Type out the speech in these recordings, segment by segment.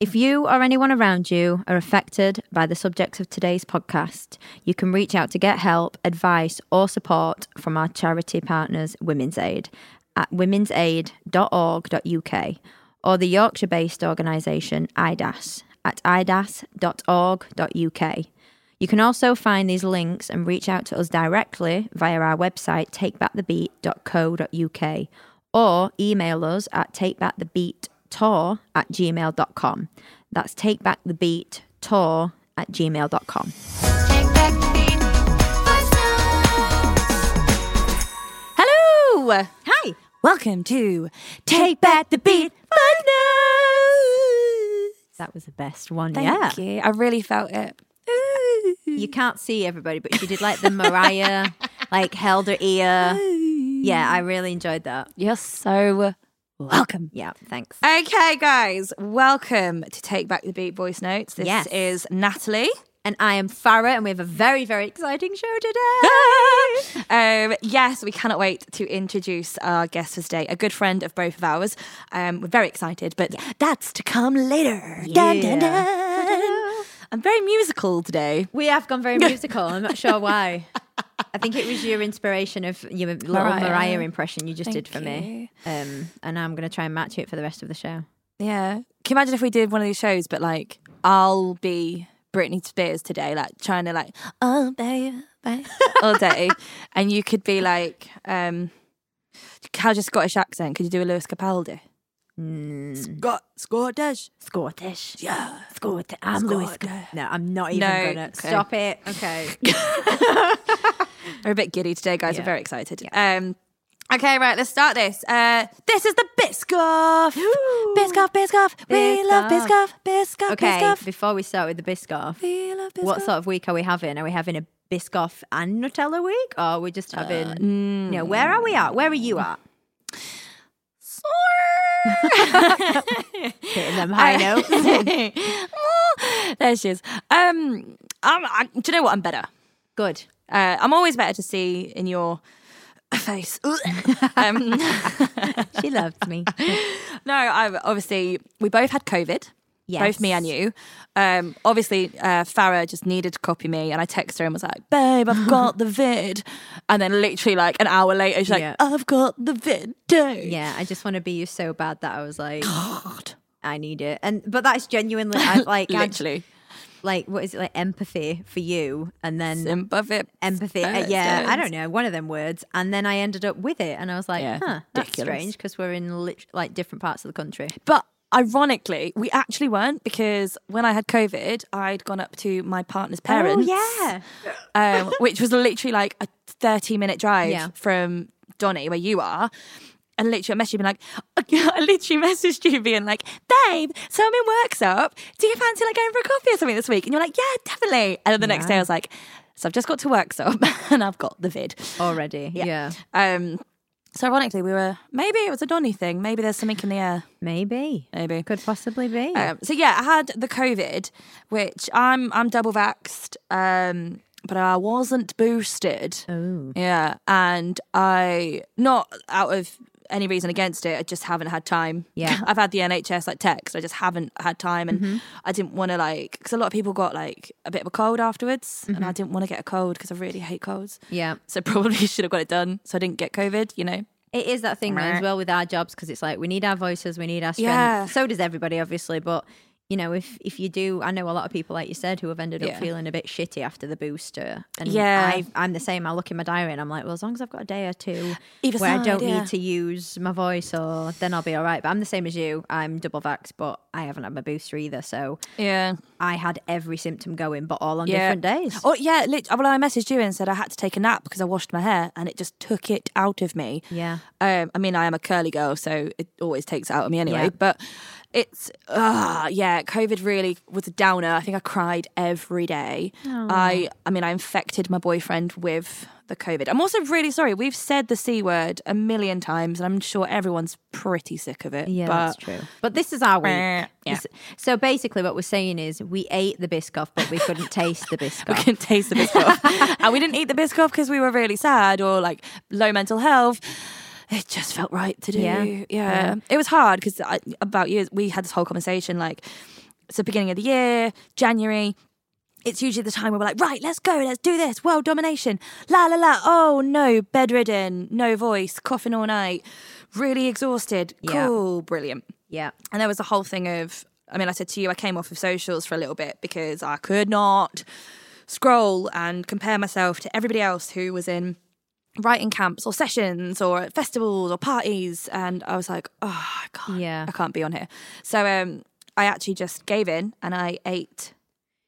If you or anyone around you are affected by the subjects of today's podcast, you can reach out to get help, advice, or support from our charity partners, Women's Aid, at womensaid.org.uk or the Yorkshire based organisation IDAS at idas.org.uk. You can also find these links and reach out to us directly via our website takebackthebeat.co.uk or email us at takebackthebeattour at gmail.com. That's takebackthebeattour at gmail.com. Hello! Hi! Welcome to Take Back the Beat Notes. That was the best one, Thank yeah. you. I really felt it. You can't see everybody, but she did like the Mariah, like held her ear. Yeah, I really enjoyed that. You're so welcome. Yeah, thanks. Okay, guys, welcome to Take Back the Beat voice notes. This Yes. is Natalie. And I am Farah, and we have a very, very exciting show today. um, yes, we cannot wait to introduce our guest for today, a good friend of both of ours. Um, we're very excited, but that's to come later. Dun, dun, dun. I'm very musical today. we have gone very musical. I'm not sure why. I think it was your inspiration of your little Mariah, Mariah. impression you just did for me. Um, and I'm going to try and match it for the rest of the show. Yeah. Can you imagine if we did one of these shows, but like I'll be Britney Spears today, like trying to like oh baby, baby all day, and you could be like, um, how's your Scottish accent? Could you do a Lewis Capaldi? Scott Scottish. Scottish. Yeah. Scottish. I'm Lewis. Scottish. No, I'm not even No, going to. okay. Stop it. Okay. We're a bit giddy today, guys. Yeah. We're very excited. Um. Okay, right. Let's start this. Uh, this is the Biscoff. Biscoff, Biscoff. We love Biscoff. Biscoff, okay, Biscoff. before we start with the Biscoff, We love Biscoff. what sort of week are we having? Are we having a Biscoff and Nutella week? Or are we just having, Uh, you know, where are we at? Where are you at? Hitting them high notes. there she is. Um, I'm, I, do you know what? I'm better. Good. Uh, I'm always better to see in your face. um, She loves me. no, I obviously we both had COVID. Both me and you. Um, obviously, uh, Farah just needed to copy me, and I texted her and was like, "Babe, I've got the vid." And then, literally, like an hour later, she's like, Yeah. "I've got the vid too." Yeah, I just want to be you so bad that I was like, God, I need it. And but that's genuinely I, like I, literally, like what is it like empathy for you, and then sympathy. empathy. uh, yeah, I don't know, one of them words. And then I ended up with it, and I was like, Yeah, huh, that's ridiculous. strange because we're in lit- like different parts of the country. But ironically, we actually weren't because when I had COVID, I'd gone up to my partner's parents. Oh, um, which was literally like a 30 minute drive Yeah. from Donny, where you are. And literally, I messaged you being like, I literally messaged you being like, babe, so I'm in Worksop. Do you fancy like going for a coffee or something this week? And you're like, yeah, definitely. And then the next day, I was like, so I've just got to works up and I've got the vid. already. Yeah. Um, so ironically, we were maybe it was a Donny thing. Maybe there's something in the air. maybe, Maybe. could possibly be. Um, so yeah, I had the COVID, which I'm I'm double vaxxed, um, but I wasn't boosted. oh, Yeah, and I not out of any reason against it. I just haven't had time. Yeah. I've had the NHS like text. I just haven't had time, and Mm-hmm. I didn't want to like because a lot of people got like a bit of a cold afterwards, and Mm-hmm. I didn't want to get a cold because I really hate colds. yeah. So probably should have got it done, so I didn't get COVID. You know. It is that thing though, as well with our jobs because it's like we need our voices, we need our strength. Yeah. So does everybody, obviously. But you know, if if you do, I know a lot of people, like you said, who have ended up feeling a bit shitty after the booster. And Yeah. I, I'm the same. I look in my diary and I'm like, well, as long as I've got a day or two Either where I don't yeah. need to use my voice, or then I'll be all right. But I'm the same as you. I'm double vax, but I haven't had my booster either. So Yeah. I had every symptom going, but all on Yeah. different days. Oh yeah, well I messaged you and said I had to take a nap because I washed my hair and it just took it out of me. Yeah. Um, I mean I am a curly girl, so it always takes it out of me anyway. Yeah. But it's ah yeah, COVID really was a downer. I think I cried every day. I I mean I infected my boyfriend with the COVID. I'm also really sorry. We've said the c word a million times, and I'm sure everyone's pretty sick of it. Yeah, but that's true. But this is our week. Yeah. This- So basically, what we're saying is we ate the Biscoff, but we couldn't taste the biscuit. we couldn't taste the Biscoff. and we didn't eat the Biscoff because we were really sad or like low mental health. It just felt right to do. Yeah. Yeah. Yeah. It was hard because about you, we had this whole conversation like, it's the beginning of the year, January. It's usually the time where we're like, right, let's go, let's do this, world domination. La la la. Oh no, bedridden, no voice, coughing all night, really exhausted. Yeah. Cool, brilliant. Yeah. And there was a whole thing of, I mean, I said to you, I came off of socials for a little bit because I could not scroll and compare myself to everybody else who was in writing camps or sessions or at festivals or parties. And I was like, oh, I can't, Yeah. I can't be on here. So um, I actually just gave in and I ate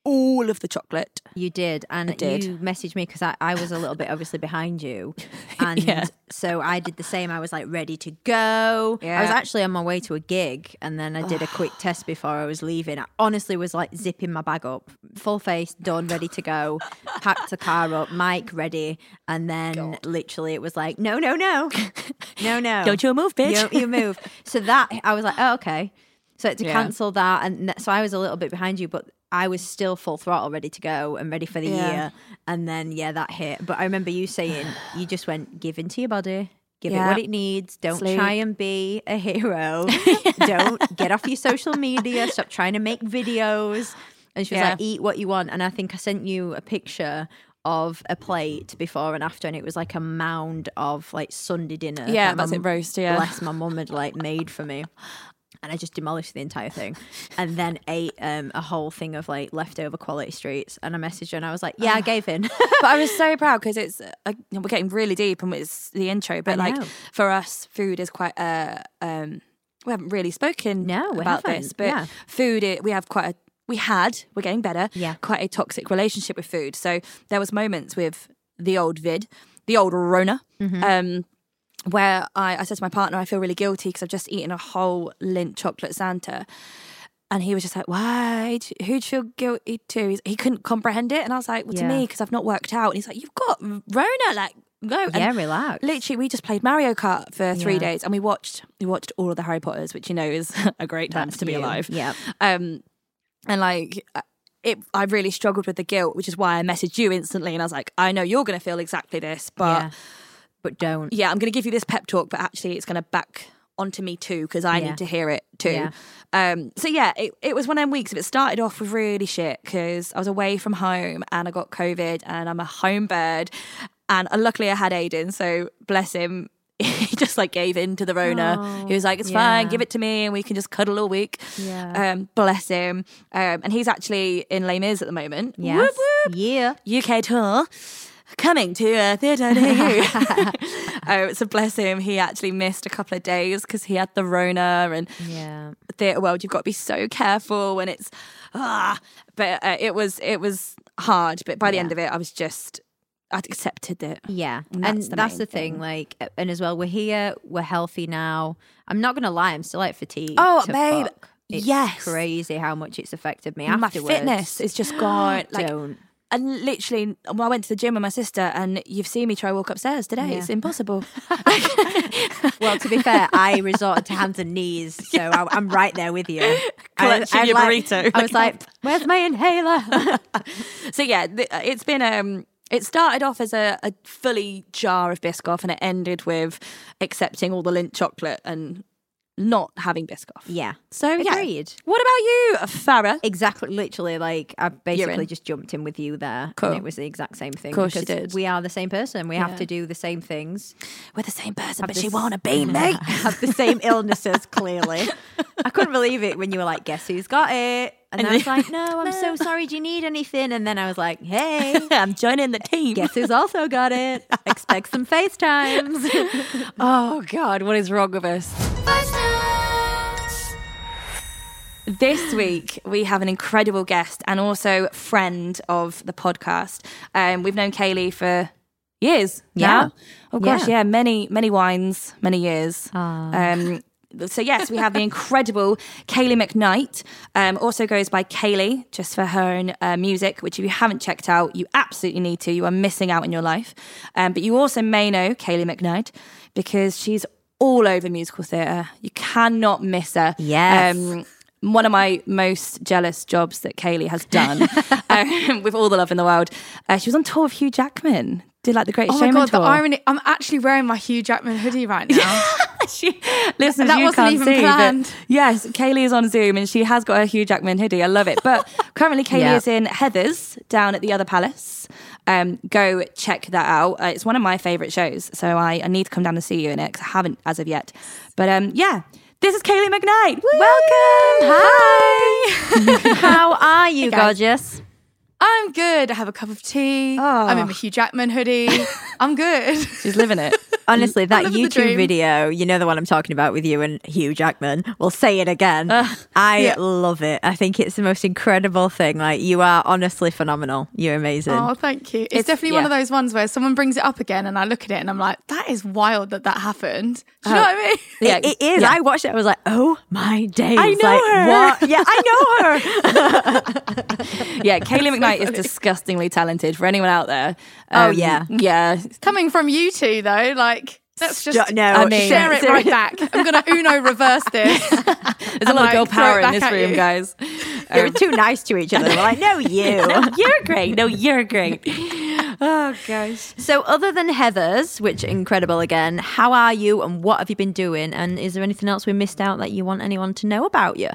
all of the chocolate. You did, and I did. you messaged me because I, I was a little bit obviously behind you, and Yeah. so I did the same. I was like ready to go. I was actually on my way to a gig, and then I did a quick test before I was leaving. I honestly was like zipping my bag up, full face, done, ready to go. Packed the car up, mic ready, and then literally it was like, no, no, no, no, no, Don't you move, bitch. you, you move. So that I was like, oh, okay. So to Yeah. cancel that, and so I was a little bit behind you, but I was still full throttle, ready to go and ready for the Yeah. year. And then yeah, that hit. But I remember you saying you just went give into your body, give it what it needs. Don't Sleep. try and be a hero. Don't get off your social media. Stop trying to make videos. And she was Yeah. like, eat what you want. And I think I sent you a picture of a plate before and after, and it was like a mound of like Sunday dinner. Yeah, that's it, roast, yeah. Bless my mum had like made for me. And I just demolished the entire thing, and then ate um, a whole thing of like leftover quality streets. And I messaged her, and I was like, "Yeah, I gave in." but I was so proud because it's uh, we're getting really deep and it's the intro. But like for us, food is quite uh um we haven't really spoken No, about haven't, this, but yeah. food it, we have quite a we had we're getting better Yeah. quite a toxic relationship with food. So there was moments with the old vid, the old Rona. Mm-hmm. Um, where I, I said to my partner, I feel really guilty because I've just eaten a whole Lindt chocolate Santa. And he was just like, why? Who'd feel guilty to? He's, he couldn't comprehend it. And I was like, well, to me, because I've not worked out. And he's like, you've got Rona, like, go. And yeah, relax. literally, we just played Mario Kart for three Yeah. days and we watched we watched all of the Harry Potters, which you know is a great time That's to be you. alive. Yeah, Um, and like, uh, it, I really struggled with the guilt, which is why I messaged you instantly. And I was like, I know you're going to feel exactly this, but yeah, but don't. yeah, I'm going to give you this pep talk, but actually it's going to back onto me too because I Yeah. need to hear it too. Yeah. Um, so yeah, it, it was one of them weeks. If it started off with really shit because I was away from home and I got COVID and I'm a home bird, and uh, luckily I had Aiden, so bless him. He just like gave in to the Rona. Oh, he was like, "It's fine, give it to me, and we can just cuddle all week." Yeah. Um, bless him. Um, and he's actually in Les Mis at the moment. Yes. Whoop, whoop. Yeah. UK tour coming to a theatre near you. oh, so bless him. He actually missed a couple of days because he had the Rona and Yeah. theatre world. You've got to be so careful when it's ah. But uh, it was it was hard. But by the Yeah. end of it, I was just I'd accepted it. Yeah. And And that's that's, the the, thing. thing. Like, and as well, we're here, we're healthy now. I'm not going to lie, I'm still like fatigued. Oh, babe, fuck. It's yes. crazy how much it's affected me My afterwards. fitness is just gone. Like Don't. And literally, well, I went to the gym with my sister, and you've seen me try to walk upstairs today. Yeah. It's impossible. Well, to be fair, I resorted to hands and knees, so I, I'm right there with you. I, Clutching your like- burrito. I was like, "Where's my inhaler?" so yeah, it's been um. It started off as a, a fully jar of Biscoff, and it ended with accepting all the Lindt chocolate and not having Biscoff. yeah. So yeah. Agreed. What about you, Farah? Exactly, literally, like I basically just jumped in with you there, Cool. and it was the exact same thing. Of Course you did. We are the same person. We Yeah. have to do the same things. We're the same person, but this- she wanna be me. have the same illnesses. Clearly, I couldn't believe it when you were like, "Guess who's got it?" And, And I was like, "No, I'm so sorry. Do you need anything?" And then I was like, "Hey." I'm joining the team. Guess who's also got it? Expect some FaceTimes. Oh God, what is wrong with us? This week we have an incredible guest and also friend of the podcast. Um, we've known Kayleigh for years. Yeah. now. Oh gosh, Yeah. yeah, many many wines, many years. Ah. Um, so yes, we have the incredible Kayleigh McKnight. Um, also goes by Kaeli just for her own uh, music, which if you haven't checked out, you absolutely need to. You are missing out in your life. Um, but you also may know Kayleigh McKnight because she's all over musical theatre. You cannot miss her. Yes. Um, one of my most jealous jobs that Kayleigh has done, um, with all the love in the world. Uh, she was on tour with Hugh Jackman. did like the Great Oh Showman god, the irony! I'm actually wearing my Hugh Jackman hoodie right now. she, listen, That wasn't even see, planned. yes, Kayleigh is on Zoom and she has got a Hugh Jackman hoodie. I love it. But currently, Kayleigh is in Heathers down at the other palace. Um, go check that out. Uh, it's one of my favourite shows, so I, I need to come down and see you in it because I haven't as of yet. But um, yeah, this is Kayleigh McKnight. Welcome. Hi. How are you, guys. gorgeous? I'm good. I have a cup of tea. I'm in my Hugh Jackman hoodie. I'm good. She's living it. Honestly, that YouTube video, you know the one I'm talking about with you and Hugh Jackman. We'll say it again. I Yeah. love it. I think it's the most incredible thing. Like you are honestly phenomenal. You're amazing. Oh, thank you. It's, It's- definitely one of those ones where someone brings it up again and I look at it and I'm like, that is wild that that happened. Do you know oh. what I mean? Yeah, It- it is. yeah. I watched it. I was like, oh my days. I know like, her. What? Yeah, I know her. Yeah, Kayleigh McKnight is disgustingly talented for anyone out there. Oh, Um, yeah. Yeah. Coming from you two though, like let's just Stu- no, I mean- share it right back. I'm gonna Uno reverse this. There's a lot like, of girl power in this room, you. guys. You're too nice to each other. We're like, no, you. you're great. No, you're great. Oh gosh. So, other than Heathers, which incredible again, how are you and what have you been doing? And is there anything else we missed out that you want anyone to know about you?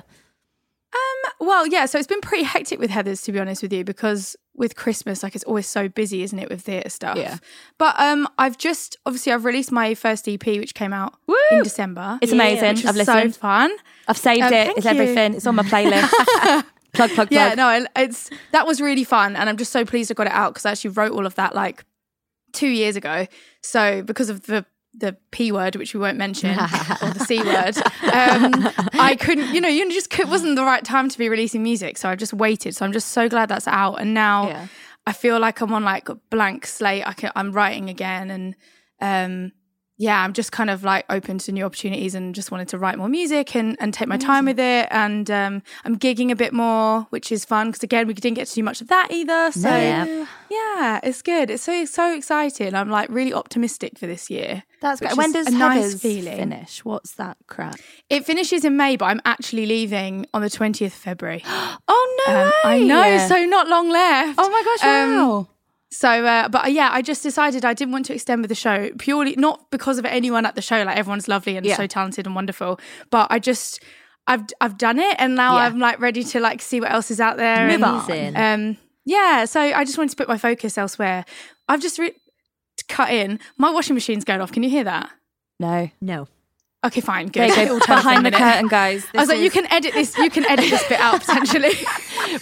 Well, yeah, so it's been pretty hectic with Heathers to be honest with you because with Christmas like it's always so busy, isn't it, with theatre stuff. Yeah. But um I've just obviously I've released my first EP which came out in December. It's amazing. Which I've listened. so fun. I've saved Um, it. It's you. everything. It's on my playlist. plug, plug, plug. Yeah, no, it's that was really fun, and I'm just so pleased I got it out because I actually wrote all of that like two years ago. So because of the the p word, which we won't mention, or the c word, um, I couldn't. You know, you just could, wasn't the right time to be releasing music, so I just waited. So I'm just so glad that's out, and now Yeah. I feel like I'm on like a blank slate. I can, I'm writing again, and um, yeah, I'm just kind of like open to new opportunities and just wanted to write more music and, and take my time with it. And um, I'm gigging a bit more, which is fun because again, we didn't get to do much of that either. So Yeah. yeah, it's good. It's so so exciting. I'm like really optimistic for this year. That's great. When does a nice feeling. finish? What's that crap? It finishes in May, but I'm actually leaving on the 20th of February. Oh no! Um, I know, so not long left. oh my gosh! Um, Wow. So, uh, but uh, yeah, I just decided I didn't want to extend with the show purely not because of anyone at the show. Like everyone's lovely and Yeah. so talented and wonderful, but I just I've I've done it and now Yeah. I'm like ready to like see what else is out there. Move and, on. Amazing. Um, yeah, so I just wanted to put my focus elsewhere. I've just re- cut in. My washing machine's going off. Can you hear that? no. No. Okay, fine, There good. you It'll go. turn off in a Behind the curtain, guys. I was like, you can edit this. You can edit this bit out potentially.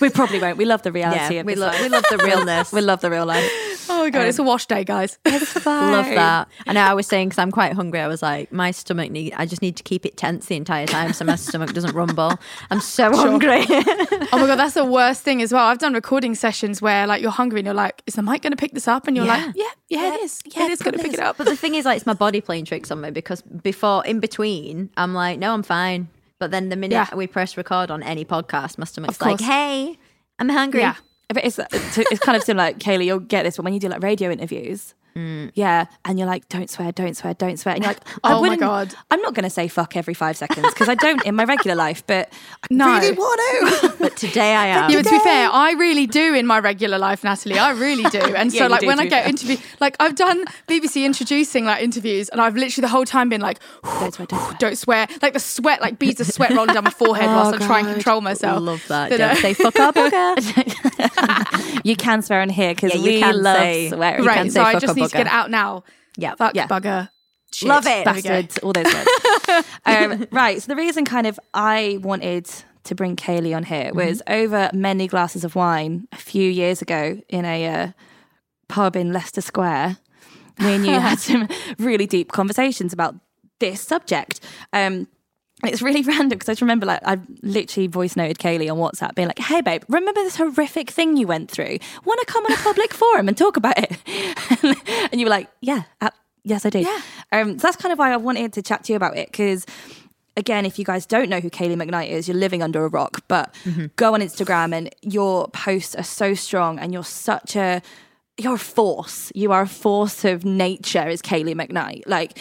We probably won't. We love the reality Yeah, of we, lo- we love the realness. we love the real life. Oh my god, it's a um, wash day, guys. Love that. I know. I was saying because I'm quite hungry. I was like, my stomach need. I just need to keep it tense the entire time so my stomach doesn't rumble. I'm so hungry. Oh my god, that's the worst thing as well. I've done recording sessions where like you're hungry and you're like, is the mic going to pick this up? And you're Yeah. like, yeah, yeah, it is. Yeah, it is going to pick it up. but the thing is, like, it's my body playing tricks on me because before, in between, I'm like, no, I'm fine. But then the minute Yeah. we press record on any podcast, my stomach's like, hey, I'm hungry. Yeah. It's uh, it's, it's kind of similar. Kayleigh, you'll get this, but when you do like radio interviews, yeah, and you're like, don't swear, don't swear, don't swear, and you're like, I Oh my wouldn't- God. I'm not going to say fuck every five seconds because I don't in my regular life, but I No. really want to. But today I am. Yeah, but to be fair, I really do in my regular life, Natalie. I really do. And Yeah, so, like, when I get fair. interview, like, I've done BBC introducing like interviews, and I've literally the whole time been like, don't swear, don't swear. don't swear. Like the sweat, like beads of sweat rolling down my forehead whilst I'm trying to control myself. love that. But, uh, Don't say fuck up. You can swear in here because Yeah, we can love say- swearing. You right. can So say I just a need to get out now. Yeah. Fuck Yeah. bugger. Shit. Love it. Bastards, all those words. um, right. So the reason kind of I wanted to bring Kayleigh on here was over many glasses of wine a few years ago in a uh, pub in Leicester Square. Me and you had some really deep conversations about this subject. Um, it's really random because I just remember like I literally voice noted Kayleigh on WhatsApp being like, "Hey babe, remember this horrific thing you went through? Want to come on a public forum and talk about it?" and you were like, "Yeah, uh, yes, I do." Yeah. Um, so that's kind of why I wanted to chat to you about it because. Again, if you guys don't know who Kayleigh McKnight is, you're living under a rock. But go on Instagram and your posts are so strong and you're such a you're a force. You are a force of nature, is Kayleigh McKnight. Like,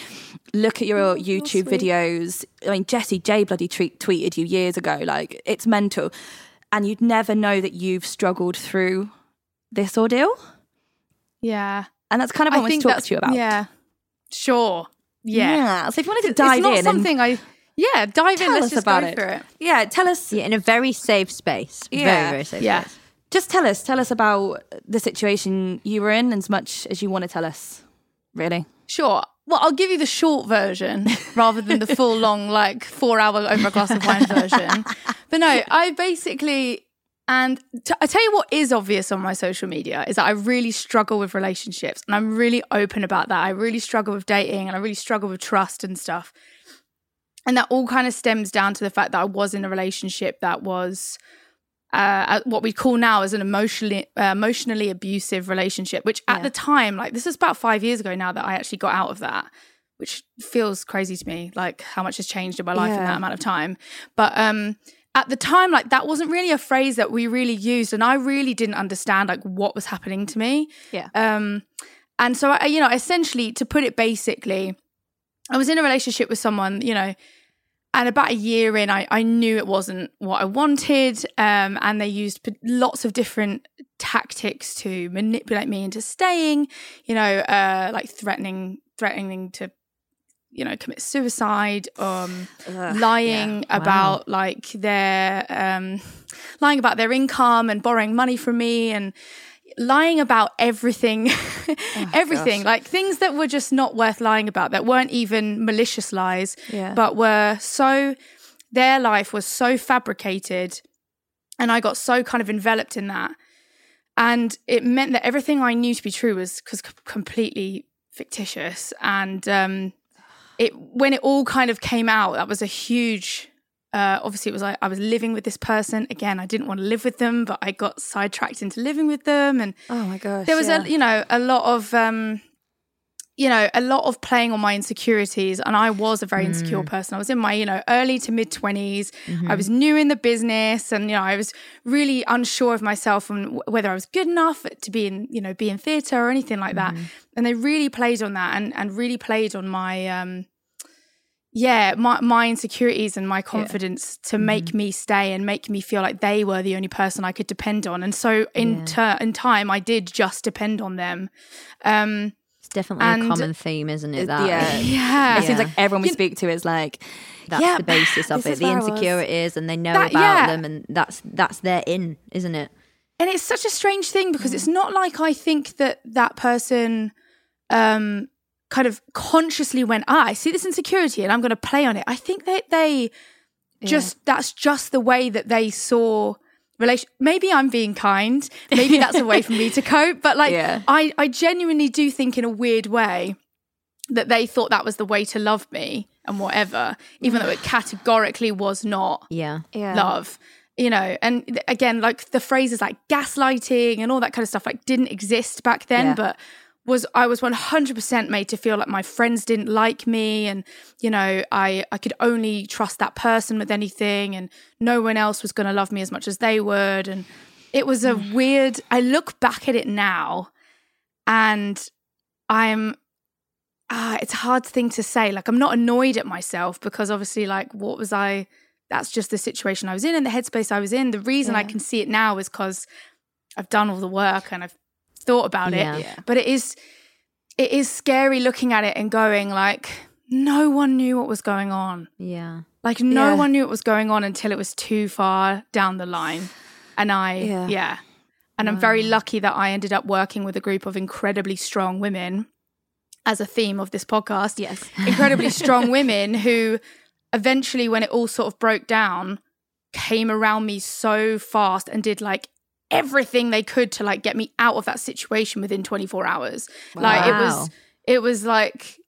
look at your oh, YouTube videos. I mean, Jessie J bloody tweet, tweeted you years ago. Like, it's mental. And you'd never know that you've struggled through this ordeal. Yeah. and that's kind of what I, want to talk to you about. Yeah, sure. Yeah. yeah. So if you wanted to dive in. it's not in, something I. Yeah, dive in. Let's us just about go it. for it. yeah, tell us. Yeah, in a very safe space. Yeah. Very, very safe Yeah. space. Just tell us. Tell us about the situation you were in, as much as you want to tell us. Really. Sure. Well, I'll give you the short version rather than the full long, like four hour over a glass of wine version. But no, I basically, and t- I tell you what is obvious on my social media is that I really struggle with relationships and I'm really open about that. I really struggle with dating and I really struggle with trust and stuff. And that all kind of stems down to the fact that I was in a relationship that was uh, what we call now as an emotionally uh, emotionally abusive relationship. Which at Yeah. the time, like this is about five years ago now that I actually got out of that, which feels crazy to me, like how much has changed in my life in that amount of time. But um, at the time, like that wasn't really a phrase that we really used, and I really didn't understand like what was happening to me. Yeah. Um, and so I, you know, essentially, to put it basically, I was in a relationship with someone, you know, and about a year in, I, I knew it wasn't what I wanted. Um, and they used p- lots of different tactics to manipulate me into staying, you know, uh, like threatening, threatening to, you know, commit suicide, um, lying Wow. about like their, um, lying about their income and borrowing money from me and lying about everything, everything, like things that were just not worth lying about, that weren't even malicious lies, Yeah. but were so, their life was so fabricated. And I got so kind of enveloped in that. And it meant that everything I knew to be true was cause completely fictitious. And um, it when it all kind of came out, that was a huge. Uh, obviously, it was like I was living with this person. Again. I didn't want to live with them, but I got sidetracked into living with them, and oh my gosh. there was yeah. a you know a lot of um you know a lot of playing on my insecurities. And i was a very insecure person. I was in my you know early to mid 20s i was new in the business and you know i was really unsure of myself and w- whether i was good enough to be in you know be in theater or anything like that. And they really played on that and and really played on my um yeah my, my insecurities and my confidence to make me stay and make me feel like they were the only person i could depend on and so in Yeah. tur in time i did just depend on them um It's definitely And- a common theme, isn't it? It- That yeah. yeah It seems like everyone we You- speak to is like, that's yeah, the basis of this it. is The where I was. insecurities, and they know That- about yeah. them, and that's that's their in, isn't it? and it's such a strange thing because it's not like I think that that person um kind of consciously went ah I see this insecurity and I'm going to play on it. I think that they just that's just the way that they saw relation maybe I'm being kind. Maybe that's a way for me to cope, but like Yeah. I I genuinely do think in a weird way that they thought that was the way to love me and whatever even though it categorically was not Yeah, yeah. love you know and again like the phrases like gaslighting and all that kind of stuff like didn't exist back then Yeah. but was i was 100% made to feel like my friends didn't like me and you know i i could only trust that person with anything and no one else was going to love me as much as they would. And it was a weird i look back at it now and i'm ah, it's a hard thing to say. Like i'm not annoyed at myself because obviously like what was i that's just the situation I was in and the headspace I was in. The reason I can see it now is because I've done all the work and I've thought about Yeah. it. Yeah. But it is it is scary looking at it and going like, no one knew what was going on. yeah, Like no Yeah. one knew what was going on until it was too far down the line. And I Yeah. yeah. And I'm very mm. lucky that I ended up working with a group of incredibly strong women as a theme of this podcast Yes. incredibly strong women who eventually when it all sort of broke down came around me so fast and did like everything they could to like get me out of that situation within 24 hours like it was it was like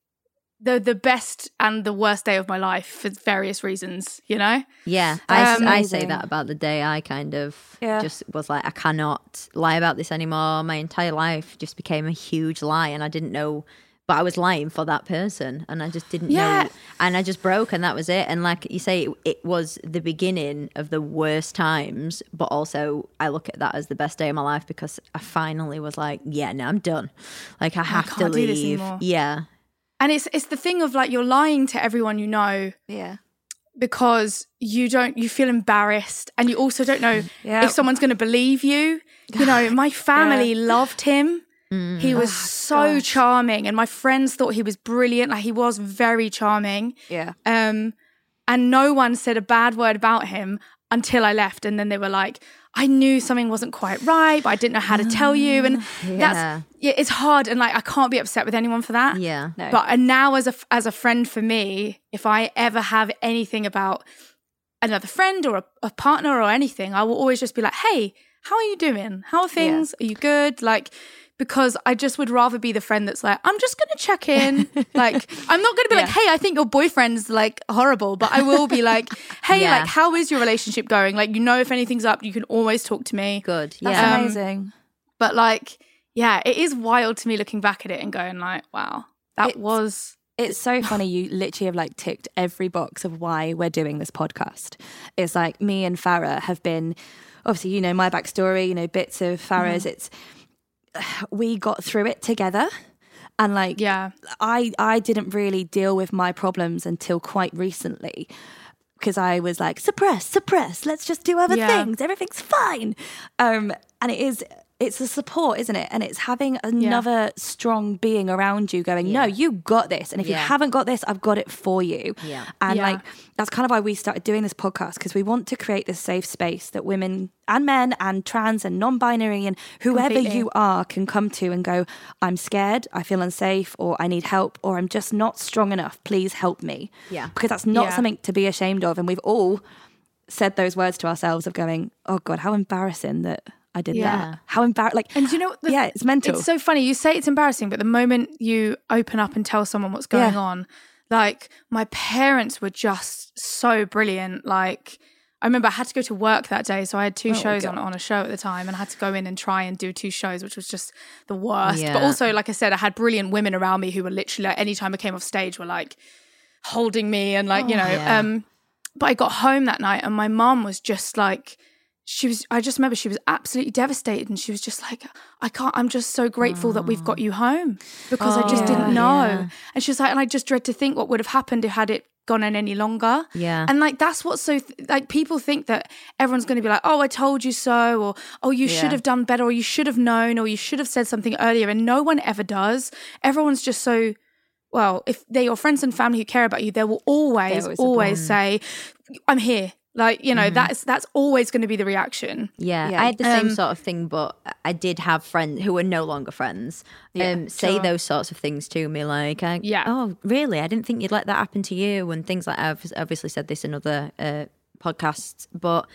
the the best and the worst day of my life for various reasons you know yeah. I, s- Um, I say that about the day I kind of Yeah. just was like, I cannot lie about this anymore. My entire life just became a huge lie, and I didn't know. But I was lying for that person, and I just didn't Yeah. know. And I just broke, and that was it. And like you say, it, it was the beginning of the worst times, but also I look at that as the best day of my life because I finally was like, yeah, no, I'm done. Like I have to do this leave. Yeah, and it's it's the thing of like you're lying to everyone you know Yeah. because you don't you feel embarrassed and you also don't know Yeah. if someone's going to believe you you know my family loved him He was so charming, and my friends thought he was brilliant. Like he was very charming. Yeah. Um, and no one said a bad word about him until I left. And then they were like, I knew something wasn't quite right, but I didn't know how to tell you. And Yeah. that's yeah, it's hard. And like, I can't be upset with anyone for that. Yeah. No. But and now, as a as a friend for me, if I ever have anything about another friend or a, a partner or anything, I will always just be like, "Hey, how are you doing? How are things? Are you good?" Like. Because I just would rather be the friend that's like, I'm just gonna check in. like, I'm not gonna be like, hey, I think your boyfriend's like horrible, but I will be like, hey, Yeah. like, how is your relationship going? Like, you know, if anything's up, you can always talk to me. Good. That's Yeah. Um, amazing. But like, yeah, it is wild to me looking back at it and going like, wow, that It's- was It's so funny. You literally have like ticked every box of why we're doing this podcast. It's like me and Farah have been, obviously, you know, my backstory, you know, bits of Farah's. It's, we got through it together. And like, yeah. I, I didn't really deal with my problems until quite recently because I was like, suppress, suppress, let's just do other Yeah. things. Everything's fine. Um, and it is, it's the support, isn't it? And it's having another strong being around you going, no, you got this. And if you haven't got this, I've got it for you. Yeah. And Yeah. like, that's kind of why we started doing this podcast because we want to create this safe space that women and men and trans and non binary and whoever Completely. you are can come to and go, I'm scared, I feel unsafe, or I need help, or I'm just not strong enough. Please help me. Yeah. Because that's not Yeah. something to be ashamed of. And we've all said those words to ourselves of going, oh God, how embarrassing that I did Yeah. that. How embarrassing. Like, And you know? The, yeah, it's mental. It's so funny. You say it's embarrassing, but the moment you open up and tell someone what's going Yeah. on, like my parents were just so brilliant. Like I remember I had to go to work that day, so I had two Oh shows on, on a show at the time, and I had to go in and try and do two shows, which was just the worst. But also, like I said, I had brilliant women around me who were literally like, anytime I came off stage, were like holding me and like you know. Yeah. Um, but I got home that night, and my mom was just like she was i just remember she was absolutely devastated and she was just like i can't i'm just so grateful that we've got mm. you home because i just Oh, didn't know. Yeah. and she was like and i just dread to think what would have happened if had it gone on any longer. Yeah. and like that's what's so th- like people think that everyone's going to be like oh i told you so or oh you Yeah. should have done better or you should have known or you should have said something earlier and no one ever does. Everyone's just so well if they're your friends and family who care about you they will always always always, say i'm here like you know that's that's always going to be the reaction Yeah, Yeah. I had the same Um, sort of thing, but I did have friends who were no longer friends. um, say sure. those sorts of things to me, like, I, Yeah. oh, really? I didn't think you'd let that happen to you, and things like. I've obviously said this in other uh, podcasts, but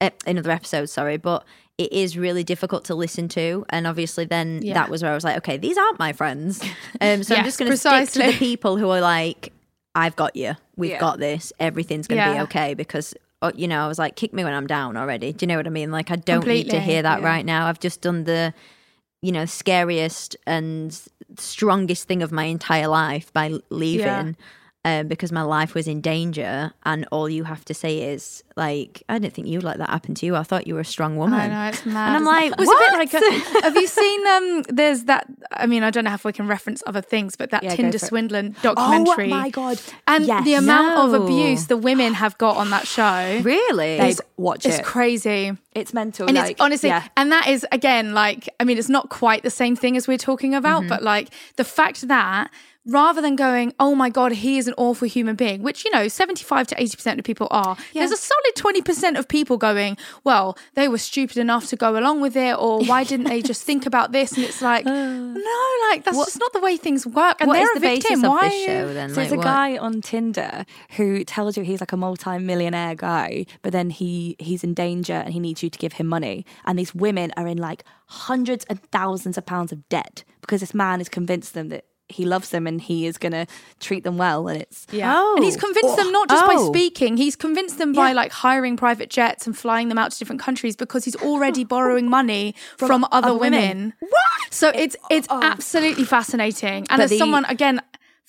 uh, in other episodes, sorry, but it is really difficult to listen to, and obviously, then Yeah. that was where I was like, okay, these aren't my friends. Um, so I'm just going to stick to the people who are like, I've got you, we've Yeah. got this, everything's going to be okay because Uh, you know, I was like, kick me when I'm down already. Do you know what I mean? Like, I don't need to hear that yeah. right now. I've just done the, you know, scariest and strongest thing of my entire life by leaving. Um, because my life was in danger, and all you have to say is like, "I didn't think you'd let that happen to you. I thought you were a strong woman." I know it's mad. And I'm like, it was what? a bit like. A, have you seen? Um, there's that. I mean, I don't know if we can reference other things, but that Yeah, Tinder swindling documentary. Oh my God. And Yes. the amount of abuse the women have got on that show Really? Babe, watch it. crazy. it's mental. And like, it's honestly, yeah. and that is again like, I mean, it's not quite the same thing as we're talking about, Mm-hmm. but like the fact that rather than going, oh my God, he is an awful human being, which, you know, 75 to 80% of people are, there's a solid 20% of people going, well, they were stupid enough to go along with it, or why didn't they just think about this? And it's like, uh. no, like, that's just not the way things work. And they're a the basis victim. of why show then? So Like, it's a what- guy on Tinder who tells you he's like a multi-millionaire guy, but then he he's in danger and he needs you to give him money. And these women are in like hundreds and thousands of pounds of debt because this man has convinced them that he loves them and he is going to treat them well. And it's Yeah. Oh. And he's oh. convinced them not just by Oh. speaking, he's convinced them by like hiring private jets and flying them out to different countries because he's already borrowing money from, other, other women. women. What? So it's it's oh. absolutely fascinating. And But as the- someone again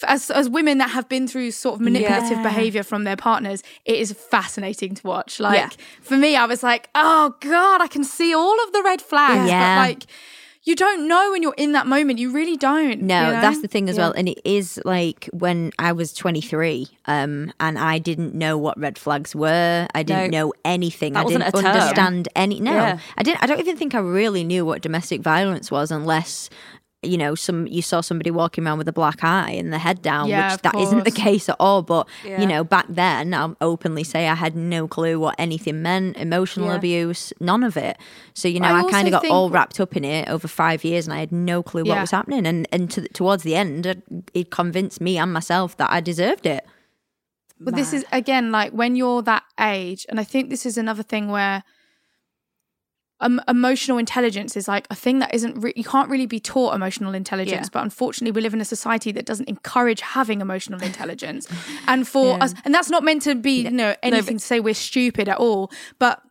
as, as women that have been through sort of manipulative Yeah. behavior from their partners, it is fascinating to watch. Like Yeah. for me, I was like, oh God, I can see all of the red flags. Yeah. But like you don't know when you're in that moment. You really don't. No, you know? that's the thing as well. And it is like when I was 23 um, and I didn't know what red flags were. I didn't No. know anything. I didn't understand any. No, Yeah. I didn't. I don't even think I really knew what domestic violence was unless you know some you saw somebody walking around with a black eye and the head down Yeah, which that not the case at all but Yeah. you know back then i'll openly say i had no clue what anything meant emotional Yeah. abuse none of it. So you know I i, kind of got all wrapped up in it over five years and i had no clue what was happening. And and to, towards the end it- it convinced me and myself that i deserved it. But this is again like when you're that age, and I think this is another thing where um, emotional intelligence is like a thing that isn't re- you can't really be taught emotional intelligence Yeah. but unfortunately we live in a society that doesn't encourage having emotional intelligence. And for us and that's not meant to be you know anything to say we're stupid at all but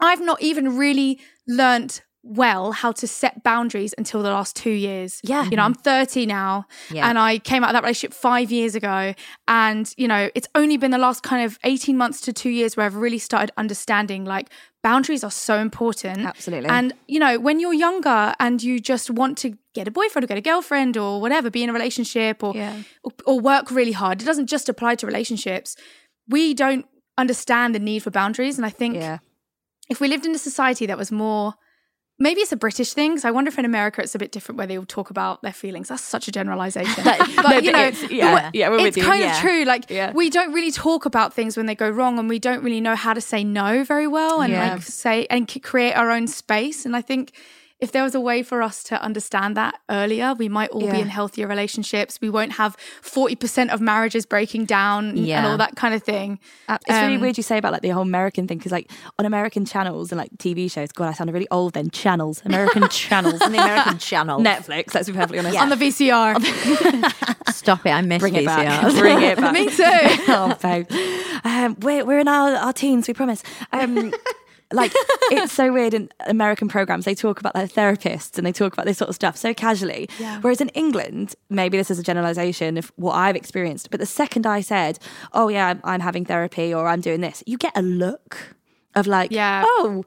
i've not even really learnt well how to set boundaries until the last two years Yeah. you know i'm 30 now Yeah. and i came out of that relationship five years ago and you know it's only been the last kind of 18 months to two years where i've really started understanding like boundaries are so important Absolutely. and you know when you're younger and you just want to get a boyfriend or get a girlfriend or whatever be in a relationship or Yeah. or, or work really hard it doesn't just apply to relationships we don't understand the need for boundaries and i think yeah. if we lived in a society that was more maybe it's a british thing because i wonder if in america it's a bit different where they all talk about their feelings that's such a generalization but No, you know it's- yeah, yeah, we're it's with you. kind yeah. of true like Yeah. we don't really talk about things when they go wrong and we don't really know how to say no very well and Yeah. like say and create our own space and i think if there was a way for us to understand that earlier, we might all Yeah. be in healthier relationships. We won't have 40% of marriages breaking down and all that kind of thing. Uh, It's really Um, weird you say about like the whole American thing because like on American channels and like TV shows, God, I sounded really old then. Channels, American channels, on the american channel Netflix. Let's be perfectly honest. On the VCR. stop it i miss it. Bring it back. VCRs. Bring it back. Me too. oh, babe. Um, we're, we're in our, our teens, we promise. Um, like, it's so weird in American programs. They talk about their therapists and they talk about this sort of stuff so casually. Yeah. Whereas in England, maybe this is a generalization of what I've experienced, but the second I said, oh, yeah, I'm, I'm having therapy or I'm doing this, you get a look of like, Yeah. oh,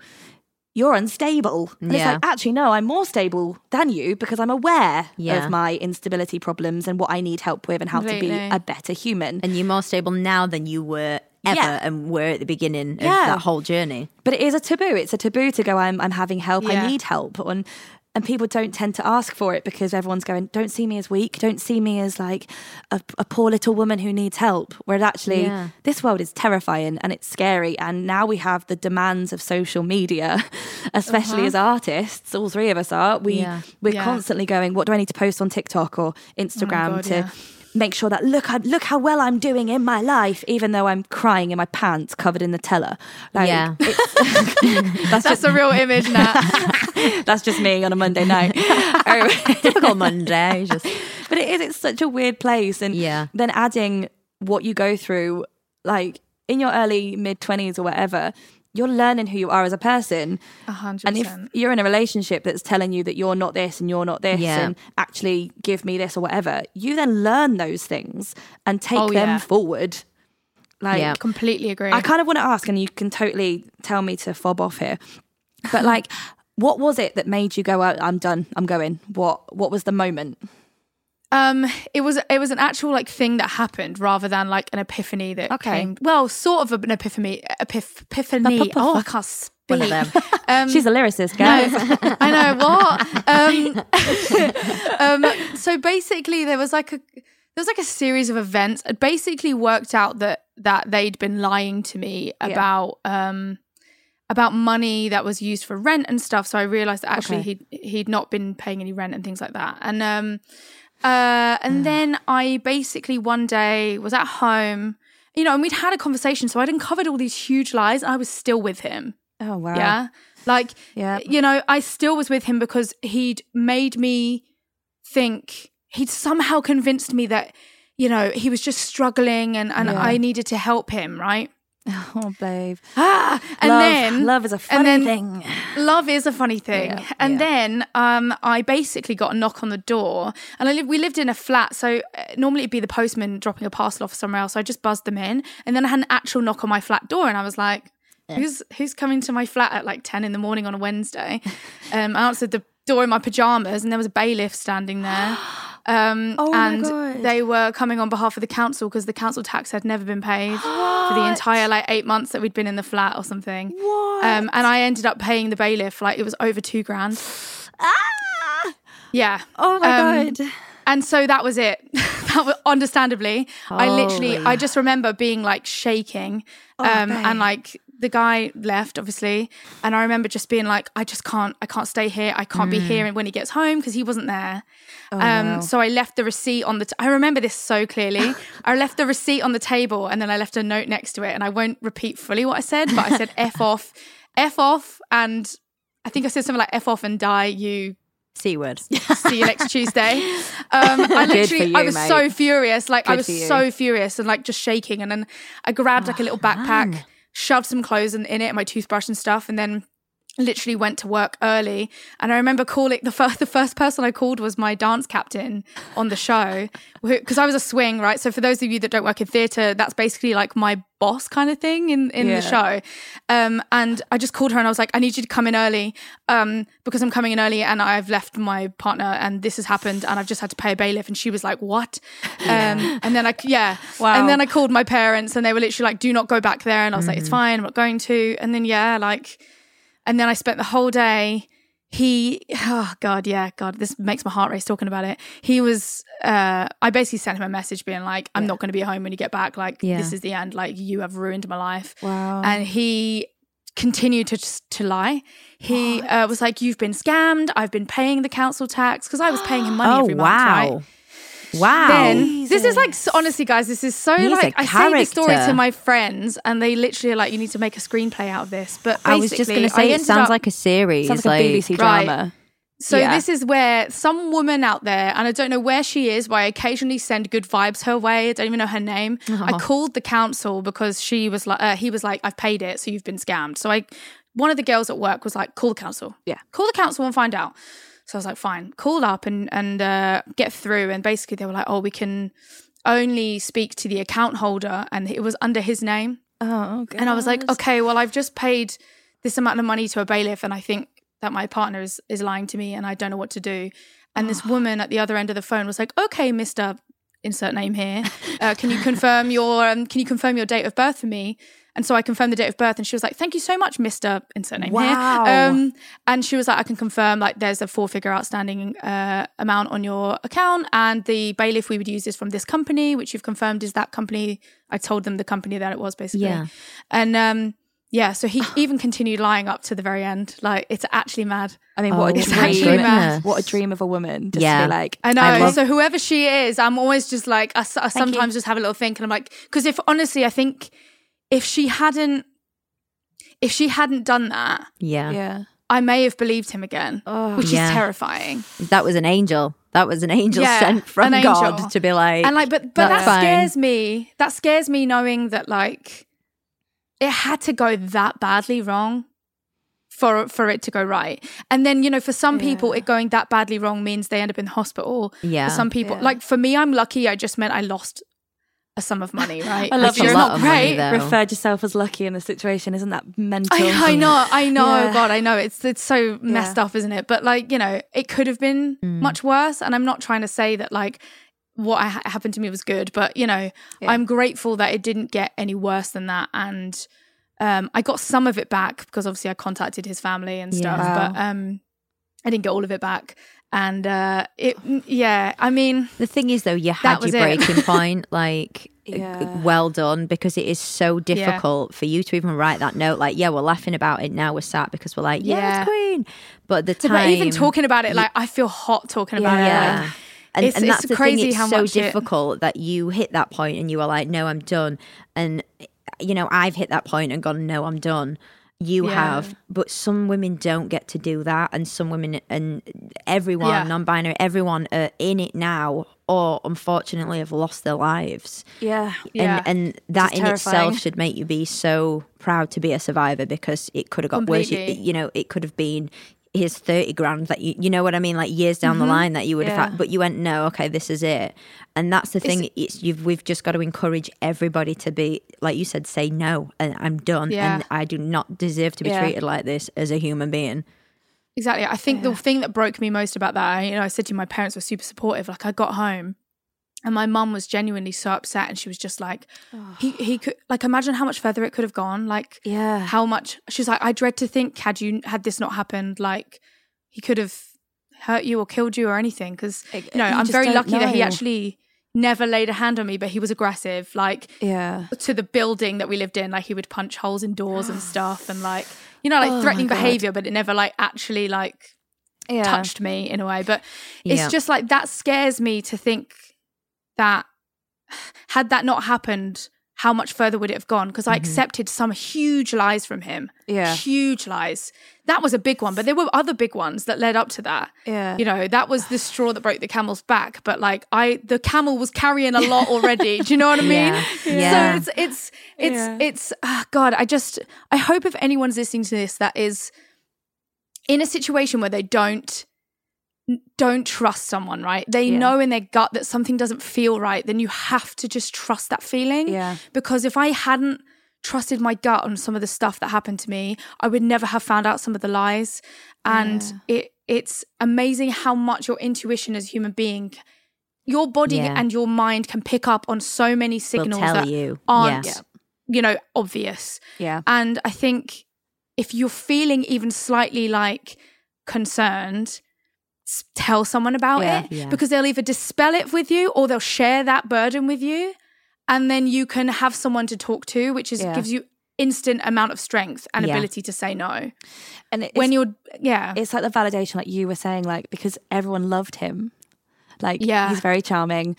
you're unstable. And it's like, actually, no, I'm more stable than you because I'm aware Yeah. of my instability problems and what I need help with and how to be a better human. and you're more stable now than you were ever Yeah. and we're at the beginning of that whole journey But it is a taboo. It's a taboo to go, I'm, I'm having help, Yeah. I need help. And, and people don't tend to ask for it because everyone's going, don't see me as weak, don't see me as like a, a poor little woman who needs help. Whereas actually, Yeah. this world is terrifying and it's scary. And now we have the demands of social media, especially uh-huh. as artists, all three of us are. We, Yeah. We're Yeah. constantly going, what do I need to post on TikTok or oh Instagram God, to. Make sure that look how look how well I'm doing in my life, even though I'm crying in my pants covered in Nutella. Like, Yeah. that's That's a real image now. that's just me on a Monday night. Oh, typical monday just but it is, it's such a weird place. And Yeah. then adding what you go through, like in your early mid 20s or whatever, you're learning who you are as a person. A hundred And if you're in a relationship that's telling you that you're not this and you're not this Yeah. and actually give me this or whatever, you then learn those things and take Oh, them yeah. forward. Like, Yeah. Completely agree. I kind of want to ask, and you can totally tell me to fob off here, but like, what was it that made you go, "Oh, I'm done, I'm going? What What was the moment? Um, it was it was an actual like thing that happened rather than like an epiphany that Okay. came. Well, sort of an epiphany. Epiph- epiphany. Oh, I can't speak. One of them. Um, She's a lyricist, guys. I know what. Um, um, so basically, there was like a there was like a series of events. It basically worked out that that they'd been lying to me about um about money that was used for rent and stuff. So I realized that actually Okay. he'd he'd not been paying any rent and things like that. And um uh and then I basically one day was at home. You know, and we'd had a conversation, so I'd uncovered all these huge lies, and I was still with him. oh wow. Yeah. Like, Yeah. you know, I still was with him because he'd made me think, he'd somehow convinced me that, you know, he was just struggling and, and Yeah. I needed to help him, right? Oh, babe. Ah, and love, then love is a funny then- thing. love is a funny thing. Yeah, and yeah. then um, I basically got a knock on the door, and I live, we lived in a flat. So uh, normally it'd be the postman dropping a parcel off somewhere else. So I just buzzed them in, and then I had an actual knock on my flat door, and I was like, "Who's who's coming to my flat at like ten in the morning on a Wednesday?" um, I answered the door in my pajamas, and there was a bailiff standing there. Um, Oh my and God. they were coming on behalf of the council because the council tax had never been paid for the entire like eight months that we'd been in the flat or something. What? Um, and I ended up paying the bailiff like it was over two grand. ah! Yeah. Oh my Um, god. And so that was it. that was understandably. I literally, I just remember being like shaking, Oh, um, and like the guy left, obviously, and I remember just being like, I just can't, I can't stay here. I can't be here when he gets home because he wasn't there. Oh, um, so I left the receipt on the. T- I remember this so clearly. I left the receipt on the table, and then I left a note next to it, and I won't repeat fully what I said, but I said "f off, f off," and I think I said something like "f off and die." You C word. see you next Tuesday. Um, I Good literally, for I was mate. so furious. Like I was so furious and like just shaking. And then I grabbed like a little backpack, shoved some clothes in, in it, my toothbrush and stuff, and then literally went to work early. And I remember calling the first the first person I called was my dance captain on the show because I was a swing, right? So for those of you that don't work in theatre, that's basically like my boss kind of thing in in Yeah. the show. Um, and I just called her and I was like, I need you to come in early um, because I'm coming in early and I've left my partner and this has happened and I've just had to pay a bailiff. And she was like, What? Um, and then I yeah, Wow. And then I called my parents and they were literally like, Do not go back there. And I was like, It's fine, I'm not going to. And then yeah, like. And then I spent the whole day. He, oh God, yeah, God, this makes my heart race talking about it. He was, uh, I basically sent him a message being like, I'm not going to be home when you get back. Like, Yeah. this is the end. Like, you have ruined my life. Wow. And he continued to to lie. He uh, was like, You've been scammed. I've been paying the council tax because I was paying him money Oh every month. Right? Wow. Wow. then this is like honestly guys this is so He's like I say this story to my friends and they literally are like you need to make a screenplay out of this but I was just going to basically, I say it ended sounds up- like a series. Sounds like, a BBC Right. drama. so yeah. this is where some woman out there and i don't know where she is but i occasionally send good vibes her way i don't even know her name i called the council because she was like uh, he was like i've paid it so you've been scammed so i one of the girls at work was like call the council Yeah. call the council and find out so i was like fine call up and and uh, get through and basically they were like oh we can only speak to the account holder and it was under his name Oh, okay. and I was like, okay, well, I've just paid this amount of money to a bailiff, and I think that my partner is, is lying to me, and I don't know what to do. And this woman at the other end of the phone was like, okay, Mister, insert name here, uh, can you confirm your um, can you confirm your date of birth for me? And so I confirmed the date of birth, and she was like, "Thank you so much, Mister." Insert name Wow. here. Um, and she was like, "I can confirm like there's a four figure outstanding uh, amount on your account, and the bailiff we would use is from this company, which you've confirmed is that company." I told them the company that it was basically, Yeah. and um, yeah. So he even continued lying up to the very end. Like it's actually mad. I mean, what Oh, a it's actually dream! mad. What a dream of a woman. Just Yeah. to be like, I know. I love- so whoever she is, I'm always just like, I sometimes just have a little think, and I'm like, because if honestly, I think if she hadn't, if she hadn't done that, Yeah. yeah. I may have believed him again, Oh, which Yeah. is terrifying. That was an angel. That was an angel Yeah, sent from an God angel. to be like, And like, but but that fine. scares me. That scares me knowing that like it had to go that badly wrong for for it to go right. And then you know, for some people, Yeah. it going that badly wrong means they end up in the hospital. yeah. For some people, Yeah. like for me, I'm lucky. I just meant I lost a sum of money. Right? I love Which you. is A lot not of money, great. though. referred yourself as lucky in the situation. Isn't that mental? I, I know, I know, Yeah. God, I know. It's it's so messed up, isn't it? But like, you know, it could have been Mm. much worse. And I'm not trying to say that like what I, happened to me was good, but you know, Yeah. I'm grateful that it didn't get any worse than that. And um, I got some of it back because obviously I contacted his family and stuff, Yeah. but um, I didn't get all of it back. And uh, it, yeah, I mean, The thing is, though, you had your breaking point. Like, Yeah. well done, because it is so difficult for you to even write that note. Like, yeah, we're laughing about it now. We're sat because we're like, yeah, Yeah. it's Queen. But the but time, even talking about it, like I feel hot talking about it. yeah. Like, and, it's- and it's that's the crazy thing. It's how so much it- difficult that you hit that point and you are like, no, I'm done. And you know, I've hit that point and gone, no, I'm done. You Yeah. have, but some women don't get to do that, and some women and everyone, Yeah. non-binary, everyone are in it now, or unfortunately have lost their lives. Yeah. Yeah. And that is in terrifying. itself should make you be so proud to be a survivor because it could have got worse. You, you know, it could have been here's 30 grand that you you know what I mean like years down the mm-hmm. line that you would have had but you went no okay this is it and that's the thing it's you've we've just got to encourage everybody to be like you said say no and I'm done Yeah. and I do not deserve to be Yeah. treated like this as a human being Exactly. I think the thing that broke me most about that, you know, I said to you, my parents were super supportive. Like I got home and my mum was genuinely so upset and she was just like, he, he could, like, imagine how much further it could have gone. Like, Yeah. how much, she's like, I dread to think, had you, had this not happened, like, he could have hurt you or killed you or anything. Because you know, you I'm very lucky that he actually never laid a hand on me, but he was aggressive. Like Yeah. to the building that we lived in, like he would punch holes in doors and stuff, and like you know, like Oh threatening behavior, but it never like actually like Yeah. touched me in a way. But it's Yeah. just like that scares me to think that had that not happened, how much further would it have gone? Because I accepted some huge lies from him. Yeah. Huge lies. That was a big one, but there were other big ones that led up to that. Yeah. You know, that was the straw that broke the camel's back. But like I the camel was carrying a lot already. Do you know what I mean? Yeah. Yeah. So it's it's it's Yeah. it's ah, God, I just I hope if anyone's listening to this that is in a situation where they don't don't trust someone, right? They Yeah. know in their gut that something doesn't feel right, then you have to just trust that feeling. Yeah. Because if I hadn't trusted my gut on some of the stuff that happened to me, I would never have found out some of the lies. And it it's amazing how much your intuition as a human being your body Yeah. and your mind can pick up on so many signals that you. aren't Yeah. you know obvious Yeah. and I think if you're feeling even slightly like concerned, tell someone about Yeah. it Yeah. because they'll either dispel it with you or they'll share that burden with you. And then you can have someone to talk to, which is Yeah. gives you instant amount of strength and ability to say no. And it's, when you're, yeah. it's like the validation, like you were saying, like because everyone loved him. Like Yeah. he's very charming.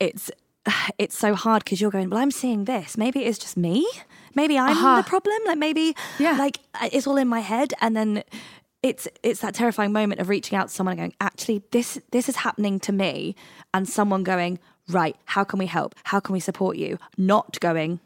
It's it's so hard because you're going, well, I'm seeing this. Maybe it's just me. Maybe I'm Uh-huh. the problem. Like maybe, Yeah. like it's all in my head, and then it's it's that terrifying moment of reaching out to someone and going, actually, this this is happening to me, and someone going, right, how can we help? How can we support you? Not going.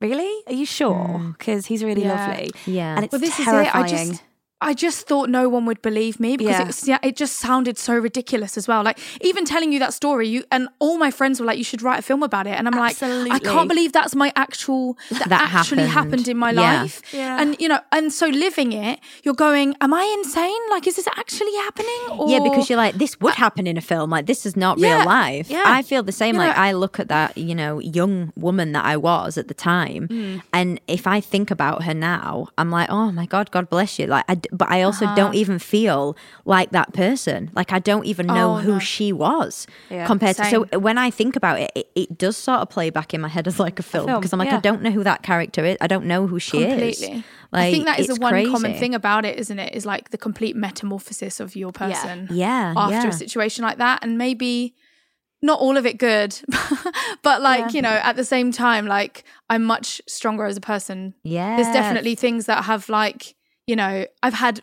Really? Are you sure? Mm. Because he's really Yeah. lovely. Yeah. and it's well, this terrifying. is it. I just, I just thought no one would believe me because Yeah. it, was, yeah, it just sounded so ridiculous as well. Like even telling you that story, you and all my friends were like, "You should write a film about it," and I'm like, "I can't believe that's my actual that, That actually happened. happened in my Yeah. life." Yeah. And you know, and so living it, you're going, "Am I insane? Like, is this actually happening?" Or, Yeah, because you're like, this would happen in a film. Like, this is not Yeah, real life. yeah. I feel the same. You like, know- I look at that, you know, young woman that I was at the time, Mm. and if I think about her now, I'm like, oh my god, God bless you. Like, I d but I also Uh-huh. don't even feel like that person. Like, I don't even know Oh, who no. she was Yeah. compared to. So when I think about it, it, it does sort of play back in my head as like a film film, because I'm like, yeah. I don't know who that character is. I don't know who she is. completely. Like, I think that is the one common thing about it, isn't it? Is like the complete metamorphosis of your person. Yeah, after yeah. a situation like that and maybe not all of it good but like you know at the same time like i'm much stronger as a person Yeah. there's definitely things that have like you know i've had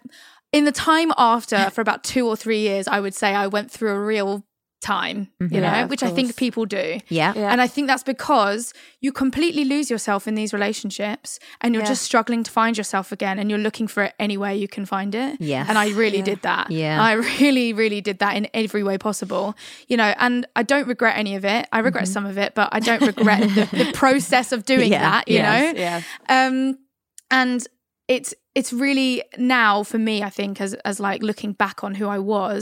in the time after for about two or three years i would say i went through a real time you know Yeah, of which i think people do Yeah. Yeah. and I think that's because you completely lose yourself in these relationships and you're Yeah. just struggling to find yourself again and you're looking for it anywhere you can find it. Yes. And I really did that. Yeah. I really, really did that in every way possible. You know, and I don't regret any of it. I regret some of it, but I don't regret the, the process of doing Yeah. that, you Yes. know? yeah. um and it's it's really now for me i think as as like looking back on who i was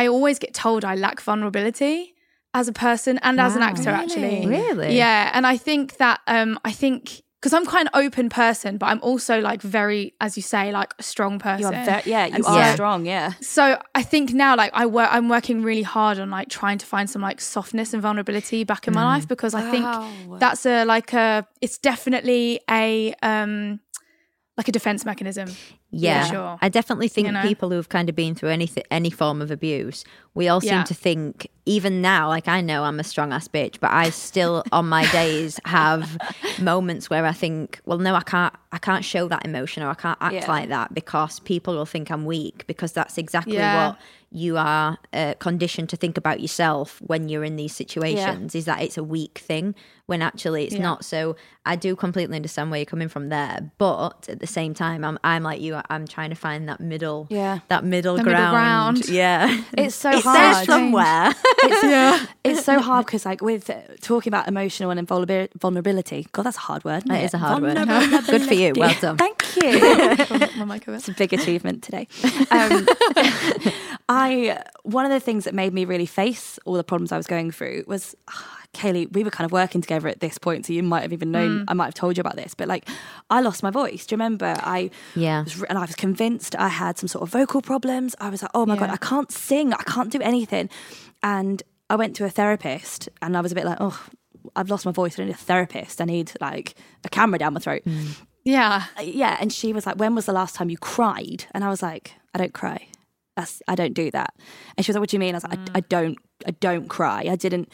i always get told i lack vulnerability as a person and as an Wow. actor actually Really? yeah and i think that um i think because i'm quite an open person but i'm also like very as you say like a strong person You are very, yeah, you And are so- strong. Yeah. so I think now, like I work, I'm working really hard on like trying to find some like softness and vulnerability back in my life because I Wow. think that's a like a it's definitely a um like a defense mechanism. Yeah, sure. I definitely think You know? people who've kind of been through any any form of abuse, we all seem Yeah. to think. Even now, like I know I'm a strong ass bitch, but I still on my days have moments where I think, well, no, I can't, I can't show that emotion or I can't act Yeah. like that because people will think I'm weak because that's exactly Yeah. what you are uh, conditioned to think about yourself when you're in these situations. Is that it's a weak thing when actually it's not. So I do completely understand where you're coming from there, but at the same time, I'm I'm like you. I'm trying to find that middle, Yeah. that middle, The middle ground. ground. Yeah, It's so it's hard. there somewhere. It's, yeah. it's so hard because, like, with talking about emotional and vulnerability, God, that's a hard word. It is a hard word. Good for you. Well done. Thank you. Over. It's a big achievement today. Um, I one of the things that made me really face all the problems I was going through was ah, Kayleigh. We were kind of working together at this point, so you might have even known. Mm. I might have told you about this, but like, I lost my voice. Do you remember? I Yeah. was, and I was convinced I had some sort of vocal problems. I was like, oh my god, I can't sing. I can't do anything. And I went to a therapist, and I was a bit like, oh. I've lost my voice. I need a therapist. I need like a camera down my throat mm. Yeah. Uh, yeah and she was like when was the last time you cried and i was like i don't cry that's i don't do that and she was like what do you mean i was like I, I mm. don't i don't cry i didn't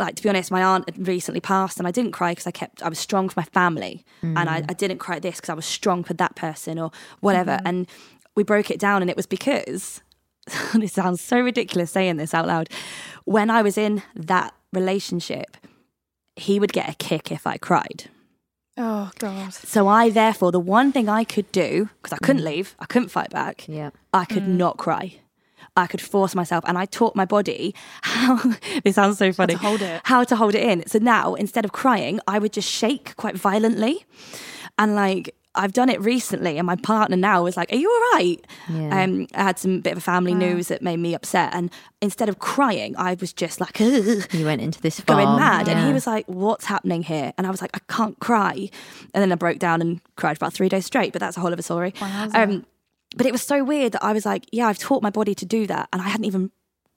like to be honest my aunt had recently passed and i didn't cry because i kept i was strong for my family. And I, mm. I didn't cry at this because i was strong for that person or whatever. Mm-hmm. And we broke it down and it was because this sounds so ridiculous saying this out loud when i was in that relationship he would get a kick if i cried. Oh God. so I, therefore, the one thing I could do, because I couldn't mm. leave, I couldn't fight back, Yeah. I could mm. not cry. I could force myself, and I taught my body how. this sounds so funny. How to hold it. How to hold it in. So now, instead of crying, I would just shake quite violently, and like I've done it recently, and my partner now was like, "Are you all right?" Yeah. Um, I had some bit of a family news that made me upset, and instead of crying, I was just like, "Ugh." You went into this going mad. And he was like, What's happening here? And I was like, I can't cry. And then I broke down and cried for about three days straight, but that's a whole other story. Um, but it was so weird that I was like, Yeah, I've taught my body to do that. And I hadn't even.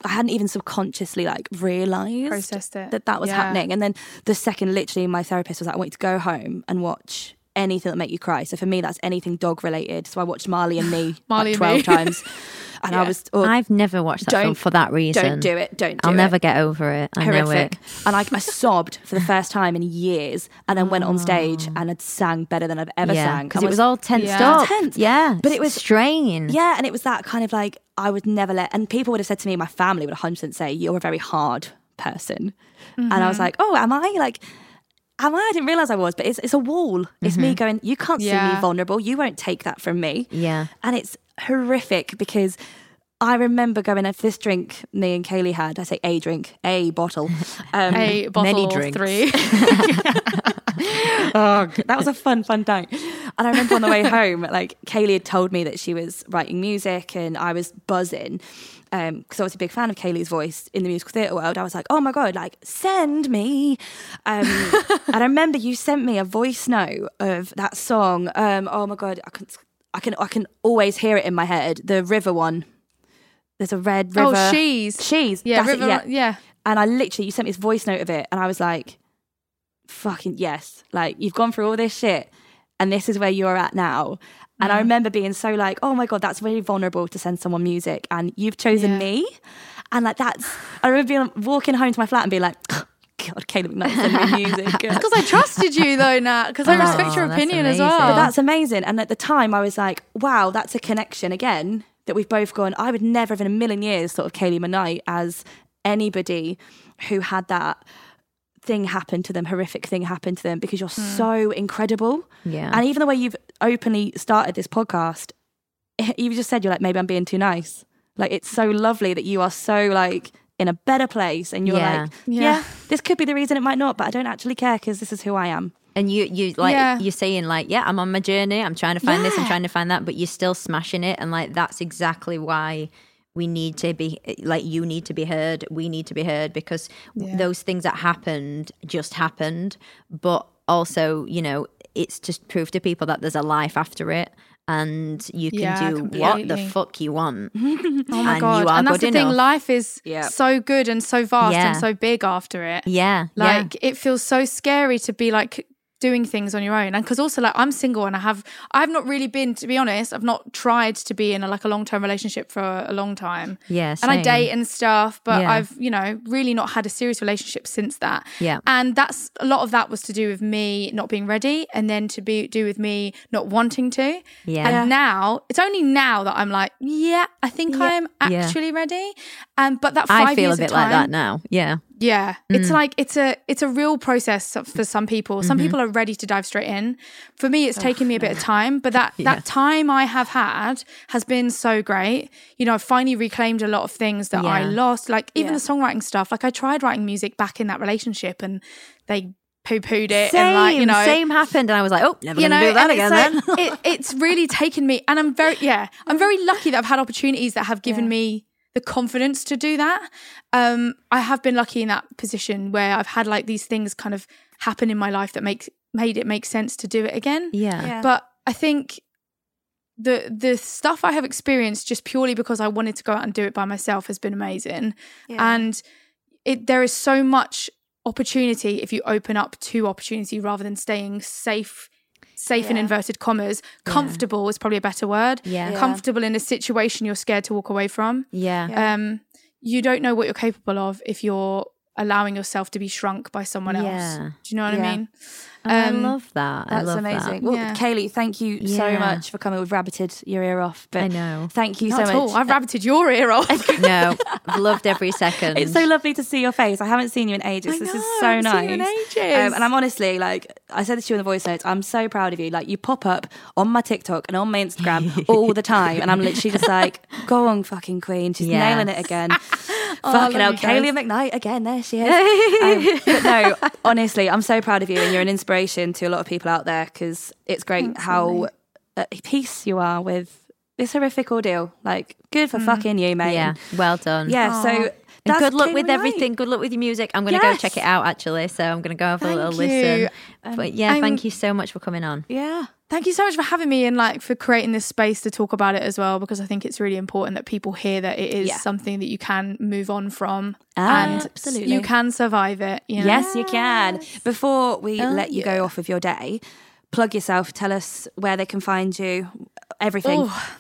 I hadn't even subconsciously like realized Processed it. that that was Yeah. happening. And then the second, literally, my therapist was like, "I want you to go home and watch anything that make you cry." So for me, that's anything dog related. So I watched Marley and Me Marley like and twelve Me. times, and I was oh, I've never watched that film for that reason. don't do it, don't do I'll it never get over it. I know horrific. it. And I, I sobbed for the first time in years, and then went on stage oh. and had sang better than I've ever Yeah, sang. because it was all tensed Yeah. up. Tense. Yeah, But it was- strain. yeah, and it was that kind of like I would never let, and people would have said to me, my family would 100% say, "You're a very hard person," mm-hmm. and I was like, "Oh, am I like?" Am I? I didn't realize I was, but it's it's a wall. It's me going. You can't see me vulnerable. You won't take that from me. Yeah. and it's horrific because I remember going for this drink me and Kayleigh had. I say a drink, a bottle. Um, A bottle Many drinks. three. oh, that was a fun, fun night. And I remember on the way home, like Kayleigh had told me that she was writing music, and I was buzzing because I was a big fan of Kayleigh's voice in the musical theatre world. I was like, oh my god, like send me. Um, and I remember you sent me a voice note of that song. Um, oh my god, I can, I can, I can always hear it in my head. The river one. There's a red river. Oh, she's. She's. Yeah, that's it, yeah. yeah. And I literally, you sent me this voice note of it, and I was like, fucking yes. Like, you've gone through all this shit, and this is where you're at now. And. I mm-hmm. remember being so like, oh my God, that's really vulnerable to send someone music, and you've chosen Yeah. me. And like, that's, I remember being walking home to my flat and being like, oh, God, Kayleigh McKnight sent me music. Because I trusted you though, Nat. Because I Oh, respect your opinion as well. But that's amazing. And at the time, I was like, wow, that's a connection again that we've both gone. I would never have in a million years thought of Kayleigh McKnight as anybody who had that thing happened to them, horrific thing happened to them, because you're hmm. so incredible. Yeah. And even the way you've openly started this podcast, you just said you're like, maybe I'm being too nice. Like, it's so lovely that you are so like in a better place and you're Yeah. like, Yeah. yeah, this could be the reason it might not, but I don't actually care because this is who I am. And you, you like Yeah. you're saying like, yeah, I'm on my journey. I'm trying to find this. I'm trying to find that. But you're still smashing it, and like that's exactly why we need to be like you need to be heard. We need to be heard because Yeah. those things that happened just happened. But also, you know, it's just proof to people that there's a life after it, and you can Yeah, do what the fuck you want. Oh my and god! you are and that's the thing. Life is Yeah. so good and so vast Yeah. and so big after it. Yeah, yeah. Like it feels so scary to be like doing things on your own and because also like i'm single and i have i've not really been to be honest i've not tried to be in a, like a long-term relationship for a long time Yeah, and i date and stuff but Yeah. i've you know really not had a serious relationship since that Yeah. and that's a lot of that was to do with me not being ready and then to be do with me not wanting to Yeah. and now it's only now that i'm like yeah i think i'm Yeah. actually ready um but that five I feel years a bit like that now. Yeah. Yeah, it's Mm. like it's a it's a real process for some people. Some Mm-hmm. people are ready to dive straight in. For me, it's taken me a bit of time, but that Yeah. that time I have had has been so great. You know, I've finally reclaimed a lot of things that I lost, like even Yeah. the songwriting stuff. Like I tried writing music back in that relationship, and they poo pooed it Same, and like you know same happened, and I was like, oh, never you gonna know, do that again. it's then. it, it's really taken me, and I'm very, yeah, I'm very lucky that I've had opportunities that have given me the confidence to do that. Um, I have been lucky in that position where I've had like these things kind of happen in my life that makes made it make sense to do it again. yeah. Yeah. But I think the the stuff I have experienced just purely because I wanted to go out and do it by myself has been amazing. Yeah. And it there is so much opportunity if you open up to opportunity rather than staying safe safe in inverted commas. Comfortable is probably a better word. Yeah. Yeah. Comfortable in a situation you're scared to walk away from. Yeah. Yeah. Um you don't know what you're capable of if you're allowing yourself to be shrunk by someone else. Yeah. Do you know what Yeah. I mean? I Um, love that. I That's love amazing. That. Well, Yeah. Kayleigh, thank you so much for coming. We've rabbited your ear off, but I know. thank you Not so at much. all. I've rabbited your ear off. No, I've loved every second. It's so lovely to see your face. I haven't seen you in ages. I this know, is so haven't nice. seen you in ages. Um, and I'm honestly like I said this to you in the voice notes. I'm so proud of you. Like you pop up on my TikTok and on my Instagram all the time, and I'm literally just like, go on, fucking queen, she's Yes. nailing it again. I Fucking hell. Kayleigh McKnight again. There she is. Um, but no, honestly, I'm so proud of you, and you're an inspiration to a lot of people out there because it's great how at peace you are with this horrific ordeal. Like, good for fucking you, mate. yeah, well done. Yeah, so And that's good luck with everything. Good luck with your music. I'm going to Yes. go check it out actually. So I'm going to go have a little you. listen. Um, but yeah, I'm- thank you so much for coming on. Yeah. Thank you so much for having me and like for creating this space to talk about it as well because I think it's really important that people hear that it is Yeah. something that you can move on from and Absolutely. you can survive it. You know? Yes, you can. Before we Oh, let you go off of your day, plug yourself. Tell us where they can find you. Everything. Oh,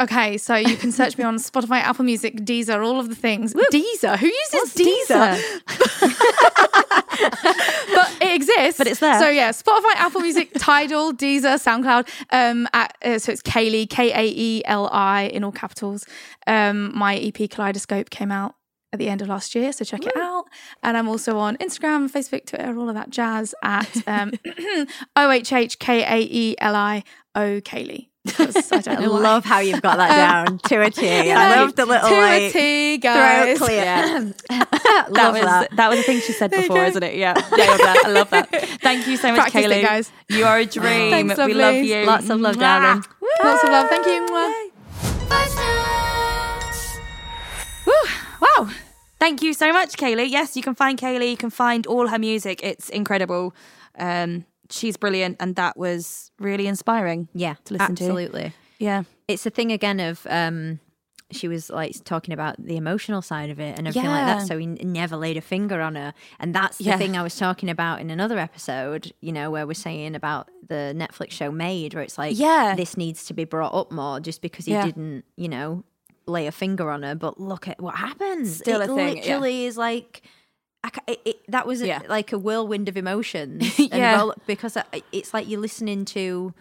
Okay, so you can search me on Spotify, Apple Music, Deezer, all of the things. Deezer? Who uses Deezer? but it exists. But it's there. So yeah, Spotify, Apple Music, Tidal, Deezer, SoundCloud. Um, at, uh, so it's Kaeli, K A E L I in all capitals. Um, my EP Kaleidoscope came out at the end of last year, so check it out. And I'm also on Instagram, Facebook, Twitter, all of that jazz at um, O H H K A E L I O Kaylee. 'Cause I don't I know love how you've got that down to a T. You I know, love the little to like a T, throat guys. clear. that love was that. that. was a thing she said before, isn't it? Yeah, yeah, I love that. I love that. Thank you so much, Practiced it, Kayleigh. guys. You are a dream. Thanks, we love you. Lots of love, Mwah. darling. Lots of love. Thank you. Mwah. Wow. Thank you so much, Kayleigh. Yes, you can find Kayleigh. You can find all her music. It's incredible. Um, she's brilliant, and that was really inspiring. Yeah, To listen to. absolutely. Yeah. It's a thing again of um she was like talking about the emotional side of it and everything like that. So he never laid a finger on her. And that's the Yeah. thing I was talking about in another episode, you know, where we're saying about the Netflix show Maid, where it's like, Yeah. this needs to be brought up more just because he Yeah. didn't, you know, lay a finger on her. But look at what happens. Still it a thing, yeah. literally is like, it, it, that was a- Yeah. like a whirlwind of emotions. Yeah. Roll- because it's like you're listening to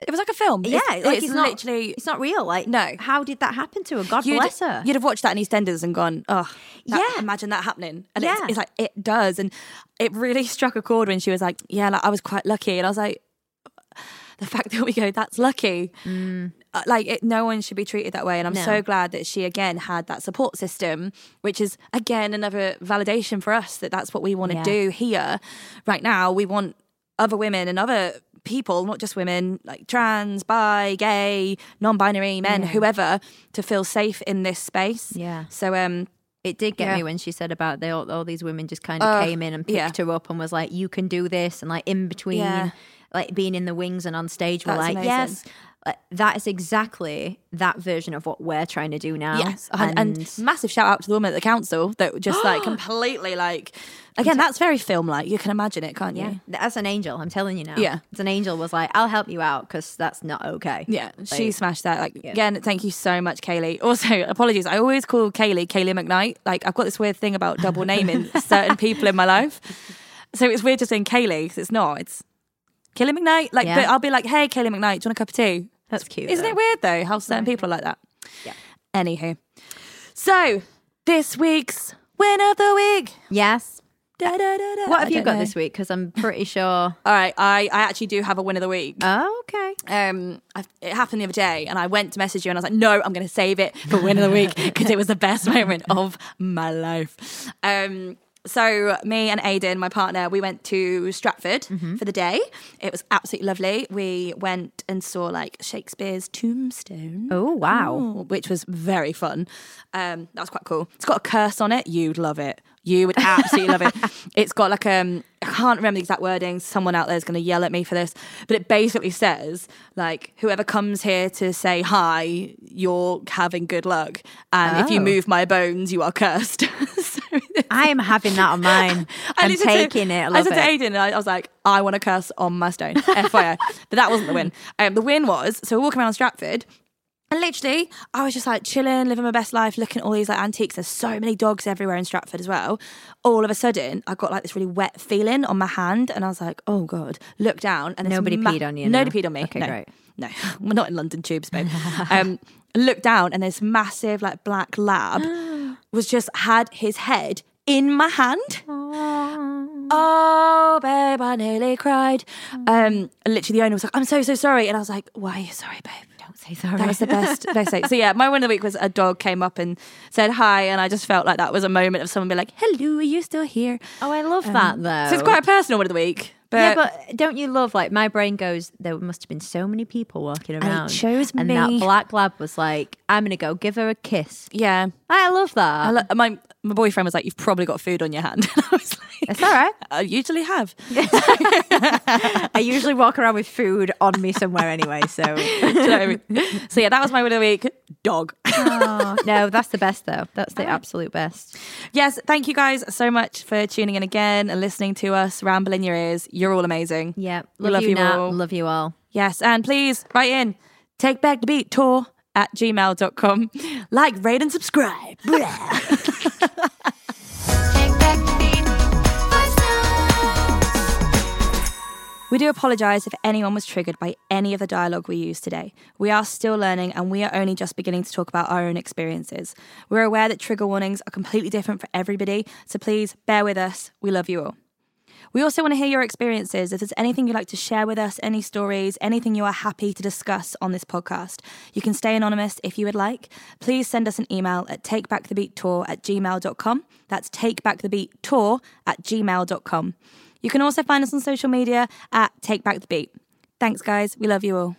It was like a film. yeah, it's, like it's it's, not, literally. it's not real. Like, No. how did that happen to her? God You'd, bless her. you'd have watched that in EastEnders and gone, oh, that- Yeah. imagine that happening. And Yeah. it's, it's like, it does. And it really struck a chord when she was like, yeah, like I was quite lucky. And I was like, the fact that we go, that's lucky. Uh, Like, it, no one should be treated that way. And I'm Mm. No. so glad that she, again, had that support system, which is, again, another validation for us that that's what we want to Yeah. do here right now. We want other women and other people, not just women, like trans, bi, gay, non-binary men, whoever, to feel safe in this space. Yeah. So um It did get Yeah. me when she said about they, all, all these women just kind of Uh, came in and picked yeah. her up and was like, "You can do this," and like in between, Yeah. Like being in the wings and on stage, were That's like, amazing. "Yes." Uh, that is exactly that version of what we're trying to do now. yes, and, and massive shout out to the woman at the council that just like completely like again that's very film like you can imagine it, can't you? yeah, as an angel, I'm telling you now. Yeah. it's an angel was like, "I'll help you out because that's not okay." Yeah, she smashed that. Like again, thank you so much, Kayleigh. Also, apologies. I always call Kayleigh Kayleigh McKnight. Like I've got this weird thing about double naming certain people in my life. So it's weird just saying Kayleigh 'cause it's not. It's Kayleigh McKnight. Like, Yeah. but I'll be like, hey, Kayleigh McKnight, do you want a cup of tea? That's cute. Isn't it weird though how certain people are like that? Yeah. Anywho, so this week's win of the week. Yes. Da, da, da, da. What have you got this week? Because I'm pretty sure. All right, I, I actually do have a win of the week. Oh, okay. um, I, it happened the other day, and I went to message you, and I was like, "No, I'm going to save it for win of the week because it was the best moment of my life." Um, So me and Aidan, my partner, we went to Stratford Mm-hmm. for the day. It was absolutely lovely. We went and saw like Shakespeare's Tombstone. Oh, wow. Ooh, which was very fun. Um, that was quite cool. It's got a curse on it. You'd love it. You would absolutely love it. It's got like um, I can't remember the exact wording. Someone out there is going to yell at me for this, but it basically says like whoever comes here to say hi, you're having good luck, and if you Oh. move my bones, you are cursed. I am having that on mine. I'm listened to- taking it. I I said to. Aiden, and I, I was like, I want to curse on my stone, FYI. but that wasn't the win. Um, the win was so we're walking around Stratford. And literally, I was just like chilling, living my best life, looking at all these like antiques. There's so many dogs everywhere in Stratford as well. All of a sudden, I got like this really wet feeling on my hand, and I was like, "Oh god!" Look down, and Nobody ma- peed on you, Nobody no? peed on me. Okay, no. great. No, we're not in London tubes, babe. um, look down, and this massive like black lab was just had his head in my hand. Oh, babe, I nearly cried. Um, literally, the owner was like, "I'm so so sorry," and I was like, "Why are you sorry, babe?" Don't say sorry. That was the best, best thing. So yeah, my win of the week was a dog came up and said hi, and I just felt like that was a moment of someone being like, "Hello, are you still here?" oh, I love that though. So it's quite a personal win of the week. But, yeah, but don't you love like my brain goes? There must have been so many people walking it around. chose and me. that black lab was like, "I'm gonna go give her a kiss." yeah, I love that. I lo- my my boyfriend was like, "You've probably got food on your hand." And I was like, it's all right. "I usually have." I usually walk around with food on me somewhere anyway. So Do you know what I mean? so yeah, that was my win of the week. Dog. Oh, no, that's the best though. That's the absolute best. Yes, thank you guys so much for tuning in again and listening to us ramble in your ears. You're all amazing. Yeah, love, love you, you all. Love you all. Yes, and please write in take back the beat tour at gmail.com. Like, rate, and subscribe. We do apologise if anyone was triggered by any of the dialogue we used today. We are still learning and we are only just beginning to talk about our own experiences. We're aware that trigger warnings are completely different for everybody, so please bear with us. We love you all. We also want to hear your experiences. If there's anything you'd like to share with us, any stories, anything you are happy to discuss on this podcast, you can stay anonymous if you would like. Please send us an email at takebackthebeattour at gmail.com. That's takebackthebeattour at gmail.com. You can also find us on social media at Take Back the Beat. Thanks, guys. We love you all.